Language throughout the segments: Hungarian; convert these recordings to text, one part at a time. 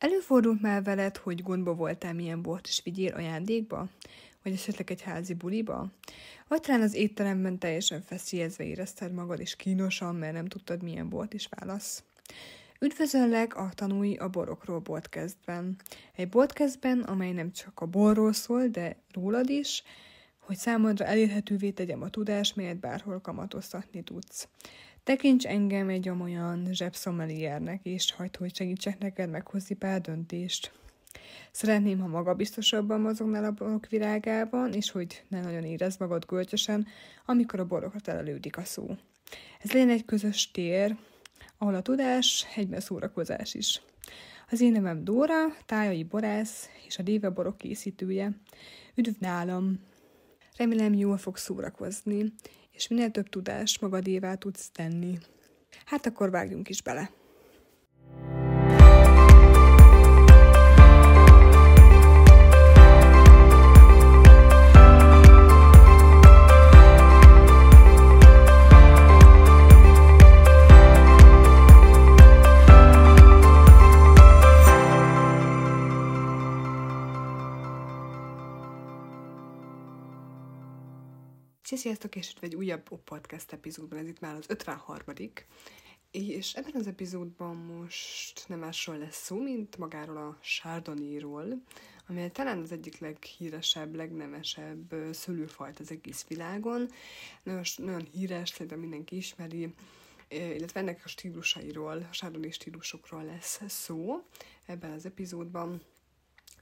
Előfordult már veled, hogy gondba voltál, milyen bort is vigyél ajándékba? Vagy esetleg egy házi buliba? Vagy talán az étteremben teljesen feszélyezve érezted magad, és kínosan, mert nem tudtad, milyen bort is válasz? Üdvözöllek a Tanulj a borokról podcastben. Egy podcastben, amely nem csak a borról szól, de rólad is, hogy számodra elérhetővé tegyem a tudást, melyet bárhol kamatoztatni tudsz. Tekints engem egy olyan zsebszomeliernek, és hagyd, hogy segítsek neked meghozni pár döntést. Szeretném, ha magabiztosabban mozognál a borok virágában, és hogy ne nagyon érezd magad gölcsösen, amikor a borokra telelődik a szó. Ez legyen egy közös tér, ahol a tudás egyben szórakozás is. Az én nevem Dóra, tájai borász és a Déve borok készítője. Üdv nálam! Remélem jól fog szórakozni, és minél több tudást magadévá tudsz tenni. Hát akkor vágjunk is bele! Sziasztok, és itt egy újabb podcast epizódban, ez itt már az 53 és ebben az epizódban most nem másról lesz szó, mint magáról a Chardonnay-ról, amely talán az egyik leghíresebb, legnemesebb szőlőfajt az egész világon. Nagyon, nagyon híres, szerintem mindenki ismeri, illetve ennek a stílusairól, a Chardonnay stílusokról lesz szó ebben az epizódban.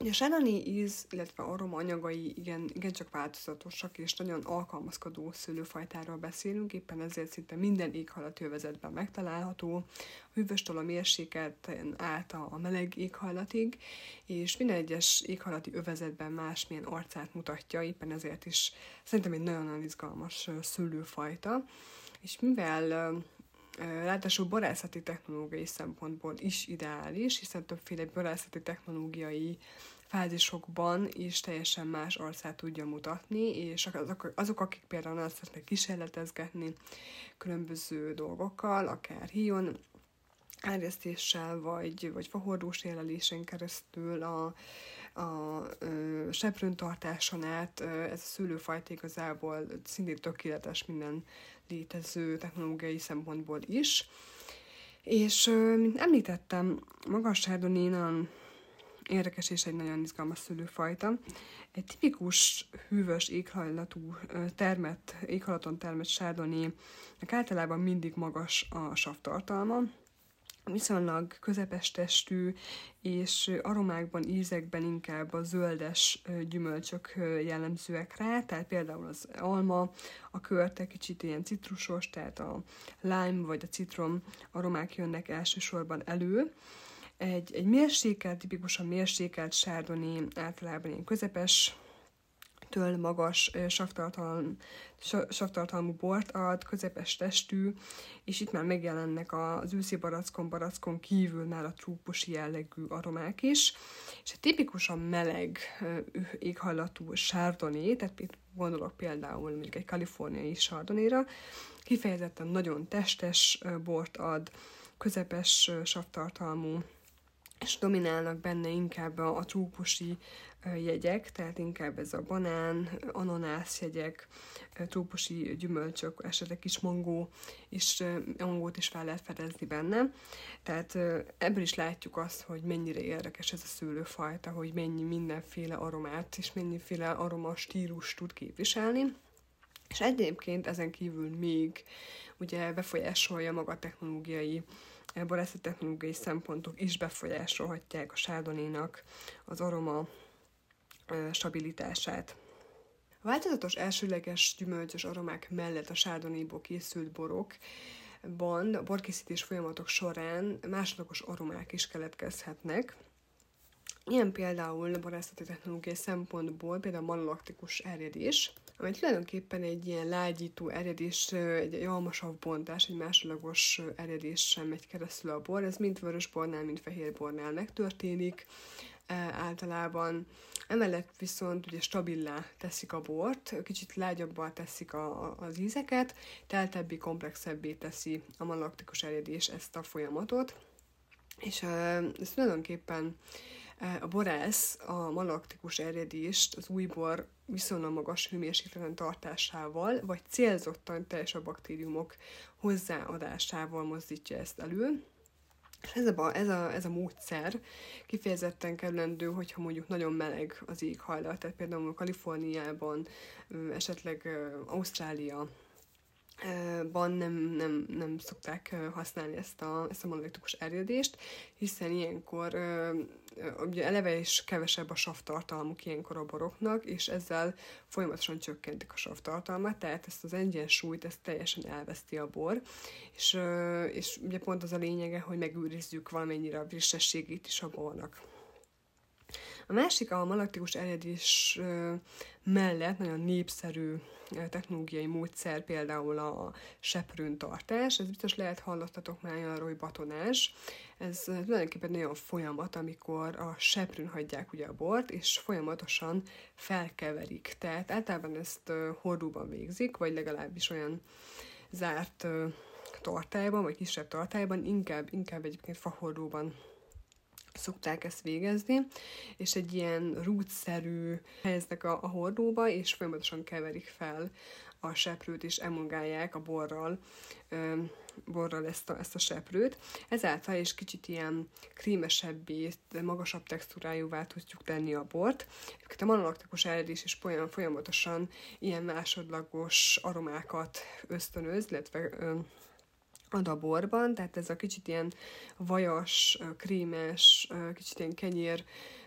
A Chardonnay íz, illetve aroma anyagai igen, igen csak változatosak, és nagyon alkalmazkodó szőlőfajtáról beszélünk, éppen ezért szinte minden éghajlati övezetben megtalálható, a hűvöstől a mérsékelten át a meleg éghajlatig, és minden egyes éghajlati övezetben másmilyen arcát mutatja, éppen ezért is szerintem egy nagyon-nagyon izgalmas szőlőfajta, és mivel Ráadásul borászati technológiai szempontból is ideális, hiszen többféle borászati technológiai fázisokban is teljesen más arcát tudja mutatni, és azok, azok akik például azt szeretnek kísérletezgetni különböző dolgokkal, akár híjon, árjesztéssel, vagy, vagy fahordós élelésen keresztül a, a ö, seprőntartáson át, ez a szőlőfajta igazából szintén tökéletes minden létező technológiai szempontból is. És, mint említettem, maga a Chardonnay érdekes és egy nagyon izgalmas szülőfajta. Egy tipikus hűvös éghajlatú termet, éghajlaton termett sárdonyének általában mindig magas a savtartalma, viszonylag közepes testű, és aromákban, ízekben inkább a zöldes gyümölcsök jellemzőek rá, tehát például az alma, a körte kicsit ilyen citrusos, tehát a lime vagy a citrom aromák jönnek elsősorban elő, egy, egy mérsékelt, tipikusan mérsékelt sárdoni, általában ilyen közepes, től magas savtartalm, savtartalmú bort ad, közepes testű, és itt már megjelennek az őszi barackon, barackon kívül már a trópusi jellegű aromák is, és egy tipikusan meleg éghajlatú sárdoné, tehát itt gondolok például mondjuk egy kaliforniai sardonéra, kifejezetten nagyon testes bort ad, közepes savtartalmú és dominálnak benne inkább a, trópusi jegyek, tehát inkább ez a banán, ananász jegyek, trópusi gyümölcsök, esetleg is mangó, és mangót is fel lehet fedezni benne. Tehát ebből is látjuk azt, hogy mennyire érdekes ez a szőlőfajta, hogy mennyi mindenféle aromát és mennyiféle aroma stílus tud képviselni. És egyébként ezen kívül még ugye befolyásolja maga a technológiai borászati technológiai szempontok is befolyásolhatják a sárdonénak az aroma stabilitását. A változatos elsőleges gyümölcsös aromák mellett a sárdonéból készült borokban a borkészítés folyamatok során másodlagos aromák is keletkezhetnek. Ilyen például a borászati technológiai szempontból például a malolaktikus erjedés, ami tulajdonképpen egy ilyen lágyító eredés, egy almasav bontás, egy másodlagos eredés sem megy keresztül a bor. Ez mind vörösbornál, mind fehérbornál megtörténik általában. Emellett viszont ugye stabilá teszik a bort, kicsit lágyabbá teszik a, az ízeket, teltebbé, komplexebbé teszi a malaktikus eredés ezt a folyamatot És ez tulajdonképpen a borász a malaktikus eredést az új bor viszonylag magas hőmérsékleten tartásával, vagy célzottan teljes baktériumok hozzáadásával mozdítja ezt elő. Ez a, ez, a, ez a módszer kifejezetten kerülendő, hogyha mondjuk nagyon meleg az éghajlat, tehát például Kaliforniában, esetleg Ausztrália, ban nem, nem, nem szokták használni ezt a, ezt a monolitikus erjedést, hiszen ilyenkor ugye eleve is kevesebb a savtartalmuk ilyenkor a boroknak, és ezzel folyamatosan csökkentik a savtartalmat, tehát ezt az egyensúlyt, ezt teljesen elveszti a bor, és, és ugye pont az a lényege, hogy megőrizzük valamennyire a frissességét is a bornak. A másik a malaktikus eredés mellett nagyon népszerű technológiai módszer, például a seprőn tartás, ez biztos lehet hallottatok már arról, hogy batonás. Ez tulajdonképpen olyan folyamat, amikor a seprőn hagyják ugye a bort, és folyamatosan felkeverik. Tehát általában ezt hordóban végzik, vagy legalábbis olyan zárt tartályban, vagy kisebb tartályban, inkább, inkább egyébként fahordóban szokták ezt végezni, és egy ilyen rútszerű helyeznek a, a hordóba, és folyamatosan keverik fel a seprőt, és emulgálják a borral, ö, borral ezt a, ezt a seprőt. Ezáltal is kicsit ilyen krímesebbé, magasabb textúrájúvá tudjuk tenni a bort. A manolaktikus eredés is folyamatosan ilyen másodlagos aromákat ösztönöz, illetve ö, ad a borban, tehát ez a kicsit ilyen vajas, krémes, kicsit ilyen kenyér,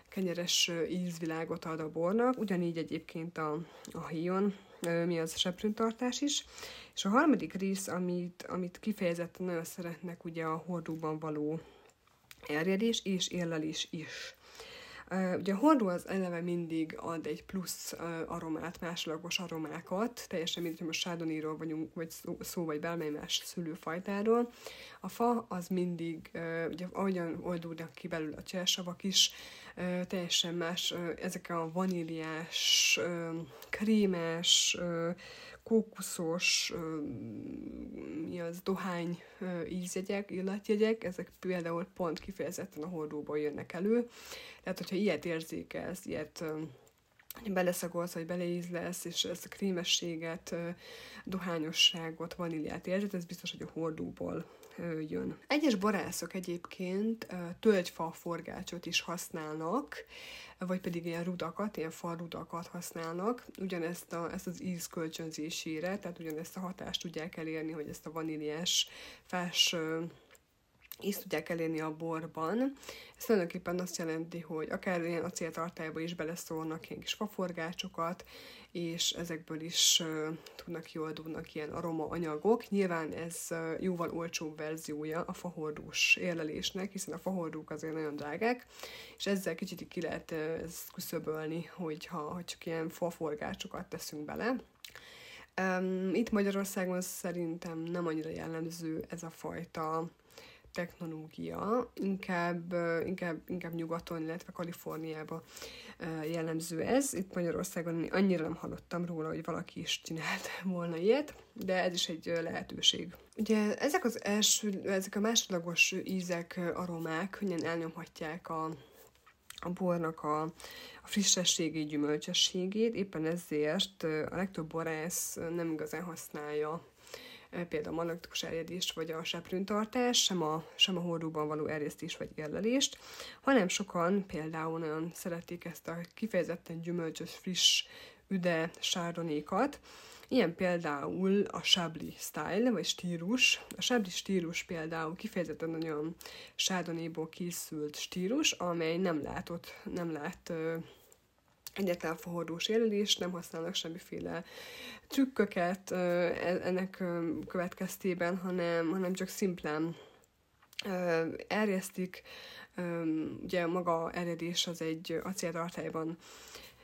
kenyeres ízvilágot ad a bornak, ugyanígy egyébként a, a hion, mi az a seprűntartás is. És a harmadik rész, amit, amit kifejezetten nagyon szeretnek, ugye a hordóban való erjedés és érlelés is. Ugye a hordó az eleve mindig ad egy plusz aromát, másodlagos aromákat, teljesen mindegy, hogy most sárdoniról vagyunk, vagy szó, szó vagy bármely más szülőfajtáról. A fa az mindig, ugye ahogyan oldódnak ki belőle a csersavak is, teljesen más, ezek a vaníliás, krémes, kókuszos, mi az, dohány ízjegyek, illatjegyek, ezek például pont kifejezetten a hordóból jönnek elő. Tehát, hogyha ilyet érzékelsz, ilyet beleszagolsz, vagy beleízlesz, és ezt a krémességet, dohányosságot, vaníliát érzed, ez biztos, hogy a hordóból jön. Egyes borászok egyébként tölgyfa forgácsot is használnak, vagy pedig ilyen rudakat, ilyen falrudakat használnak, ugyanezt a, ezt az íz kölcsönzésére, tehát ugyanezt a hatást tudják elérni, hogy ezt a vaníliás fás ízt tudják elérni a borban. Ez tulajdonképpen azt jelenti, hogy akár ilyen acéltartályba is beleszólnak ilyen kis faforgácsokat, és ezekből is uh, tudnak kioldódnak ilyen aroma anyagok. Nyilván ez uh, jóval olcsóbb verziója a fahordós érlelésnek, hiszen a fahordók azért nagyon drágák, és ezzel kicsit ki lehet uh, ezt küszöbölni, hogyha, hogy csak ilyen faforgácsokat teszünk bele. Um, itt Magyarországon szerintem nem annyira jellemző ez a fajta technológia, inkább, inkább, inkább nyugaton, illetve Kaliforniában jellemző ez. Itt Magyarországon annyira nem hallottam róla, hogy valaki is csinált volna ilyet, de ez is egy lehetőség. Ugye ezek az első, ezek a másodlagos ízek, aromák könnyen elnyomhatják a, a bornak a, a frissességét, gyümölcsességét, éppen ezért a legtöbb borász nem igazán használja például a manaktikus erjedést vagy a seprűntartás, sem a, sem a hordóban való erjesztés vagy érlelést, hanem sokan például nagyon szeretik ezt a kifejezetten gyümölcsös, friss, üde sárdonékat, Ilyen például a Chablis style, vagy stílus. A Chablis stílus például kifejezetten nagyon sárdonéból készült stílus, amely nem látott, nem lát egyetlen forrós jelölés, nem használnak semmiféle trükköket e-, ennek következtében, hanem, hanem csak szimplán erjesztik. Ugye maga eredés az egy acéltartályban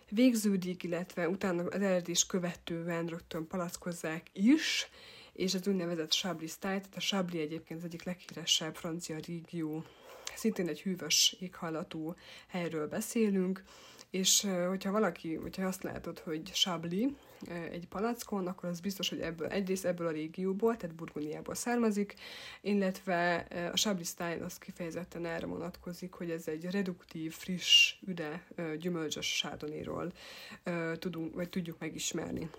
végződik, illetve utána az eredés követően rögtön palackozzák is, és az úgynevezett Chablis style, tehát a Chablis egyébként az egyik leghíresebb francia régió, szintén egy hűvös éghajlatú helyről beszélünk, És hogyha valaki, hogyha azt látod, hogy sabli egy palackon, akkor az biztos, hogy ebből, egyrészt ebből a régióból, tehát Burgundiából származik, illetve a sabli style az kifejezetten erre vonatkozik, hogy ez egy reduktív, friss, üde, gyümölcsös sárdonéról tudunk, vagy tudjuk megismerni.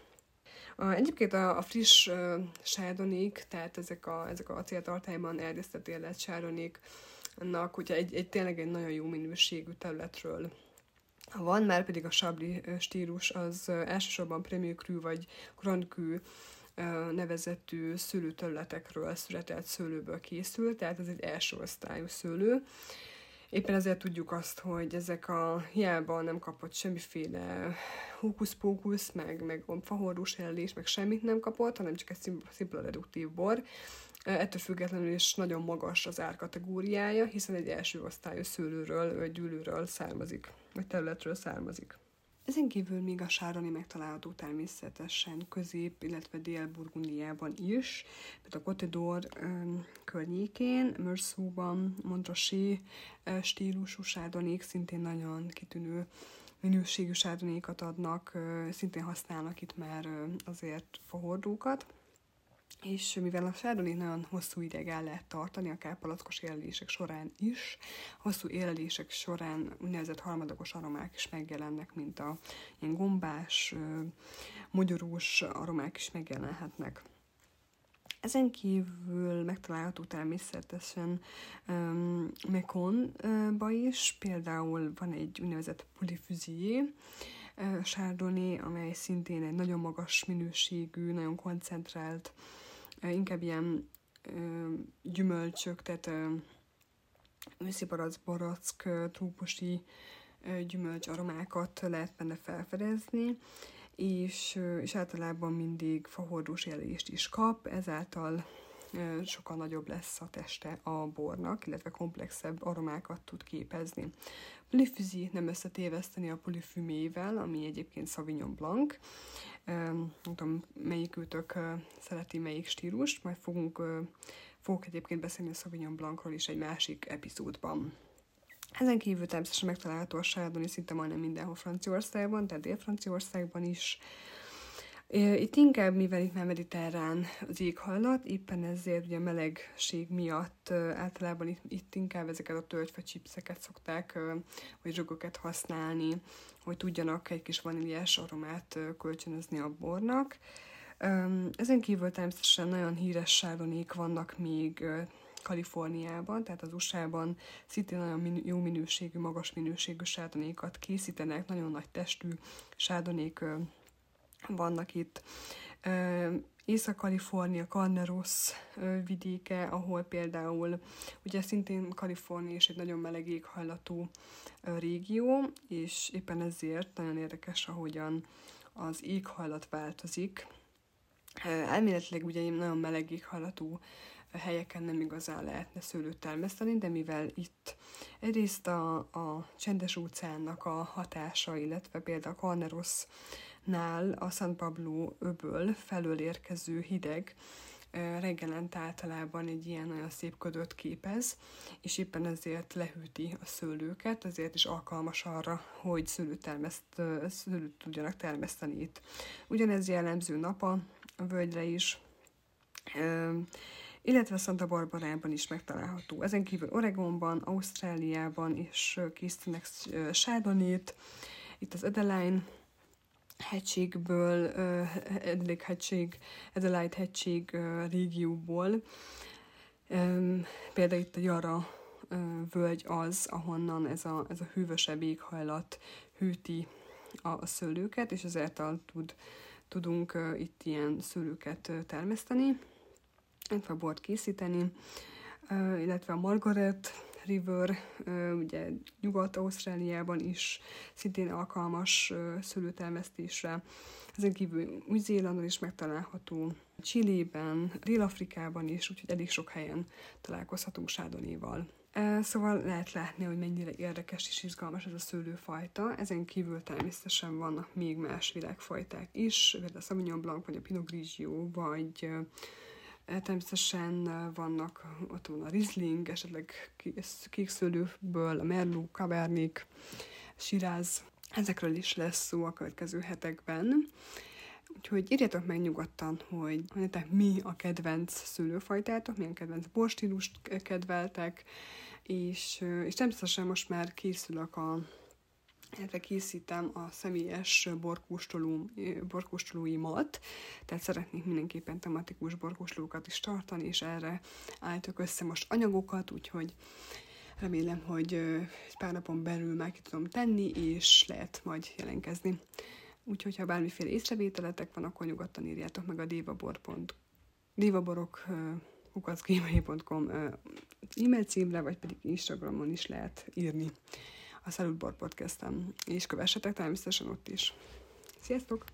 Egyébként a, a friss uh, sárdonék, tehát ezek a, ezek a acéltartályban erdesztett élet sárdonék, annak, hogyha egy, egy tényleg egy nagyon jó minőségű területről van, már pedig a sabli stílus az elsősorban Premier Cru vagy Grand Cru nevezetű szőlőterületekről született szőlőből készül, tehát ez egy első osztályú szőlő. Éppen ezért tudjuk azt, hogy ezek a hiába nem kapott semmiféle hókusz-pókusz, meg, meg fahorús jelölés, meg semmit nem kapott, hanem csak egy szimpla reduktív bor. Ettől függetlenül is nagyon magas az árkategóriája, hiszen egy első osztályú szőlőről, vagy gyűlőről származik, vagy területről származik. Ezen kívül még a sárani megtalálható természetesen Közép, illetve Dél-Burgundiában is, tehát a Côte d'Or környékén, Meursault-ban, Montrachet stílusú sárdonék szintén nagyon kitűnő minőségű sárdonékat adnak, szintén használnak itt már azért fahordókat és mivel a sárdonét nagyon hosszú ideig el lehet tartani, akár palackos élelések során is, hosszú élelések során úgynevezett harmadagos aromák is megjelennek, mint a ilyen gombás, mogyorós aromák is megjelenhetnek. Ezen kívül megtalálható természetesen um, Mekonba is, például van egy úgynevezett polyfusier, sárdoni, amely szintén egy nagyon magas minőségű, nagyon koncentrált inkább ilyen gyümölcsök, tehát őszibarack, barack, trópusi gyümölcs aromákat lehet benne felfedezni, és, és általában mindig fahordós jelést is kap, ezáltal sokkal nagyobb lesz a teste a bornak, illetve komplexebb aromákat tud képezni. Polyfusi nem összetéveszteni a polyfumével, ami egyébként Sauvignon Blanc, nem tudom, melyikőtök szereti melyik stílust, majd fogunk, fogok egyébként beszélni a Sauvignon Blancról is egy másik epizódban. Ezen kívül természetesen megtalálható a Chardonnay szinte majdnem mindenhol Franciaországban, tehát Dél-Franciaországban is, itt inkább, mivel itt már mediterrán az éghajlat, éppen ezért ugye a melegség miatt általában itt, itt inkább ezeket a tölgyfa chipseket szokták, vagy zsugokat használni, hogy tudjanak egy kis vaníliás aromát kölcsönözni a bornak. Ezen kívül természetesen nagyon híres sáronék vannak még Kaliforniában, tehát az USA-ban szintén nagyon min- jó minőségű, magas minőségű sárdonékat készítenek, nagyon nagy testű sárdonék vannak itt. Észak-Kalifornia, Carneros vidéke, ahol például, ugye szintén Kalifornia is egy nagyon meleg éghajlatú régió, és éppen ezért nagyon érdekes, ahogyan az éghajlat változik. Elméletileg ugye nagyon meleg éghajlatú helyeken nem igazán lehetne szőlőt termeszteni, de mivel itt egyrészt a, a csendes óceánnak a hatása, illetve például a Carneros nál a San Pablo öböl felől érkező hideg reggelent általában egy ilyen nagyon szép ködöt képez, és éppen ezért lehűti a szőlőket, ezért is alkalmas arra, hogy szőlőt, termeszt, szőlőt tudjanak termeszteni itt. Ugyanez jellemző napa a völgyre is, illetve Santa Barbarában is megtalálható. Ezen kívül Oregonban, Ausztráliában is készítenek sárdonét, itt az Adeline hegységből, Edlik hegység, Adelaide hegység régióból. Például itt a Jara völgy az, ahonnan ez a, ez a hűvösebb éghajlat hűti a szőlőket, és ezáltal tud, tudunk itt ilyen szőlőket termeszteni, illetve bort készíteni, illetve a Margaret River, ugye Nyugat-Ausztráliában is szintén alkalmas szőlőtermesztésre. Ezen kívül Új-Zélandon is megtalálható, Chilében, Dél-Afrikában is, úgyhogy elég sok helyen találkozhatunk sárdonéval. Szóval lehet látni, hogy mennyire érdekes és izgalmas ez a szőlőfajta. Ezen kívül természetesen vannak még más világfajták is, például a Sauvignon Blanc, vagy a Pinot Grigio, vagy Természetesen vannak, ott van a Riesling, esetleg kékszőlőből a Merlot, Cabernet, Shiraz, Ezekről is lesz szó a következő hetekben. Úgyhogy írjátok meg nyugodtan, hogy nektek mi a kedvenc szőlőfajtátok, milyen kedvenc borstílust kedveltek, és, és természetesen most már készülök a illetve készítem a személyes borkóstoló, borkóstolóimat, tehát szeretnék mindenképpen tematikus borkóstolókat is tartani, és erre állítok össze most anyagokat, úgyhogy remélem, hogy egy pár napon belül meg tudom tenni, és lehet majd jelentkezni. Úgyhogy, ha bármiféle észrevételetek van, akkor nyugodtan írjátok meg a dévabor.com dévaborok kukacgmail.com e-mail címre, vagy pedig Instagramon is lehet írni a Salutbor podcastem, és kövessetek természetesen ott is. Sziasztok!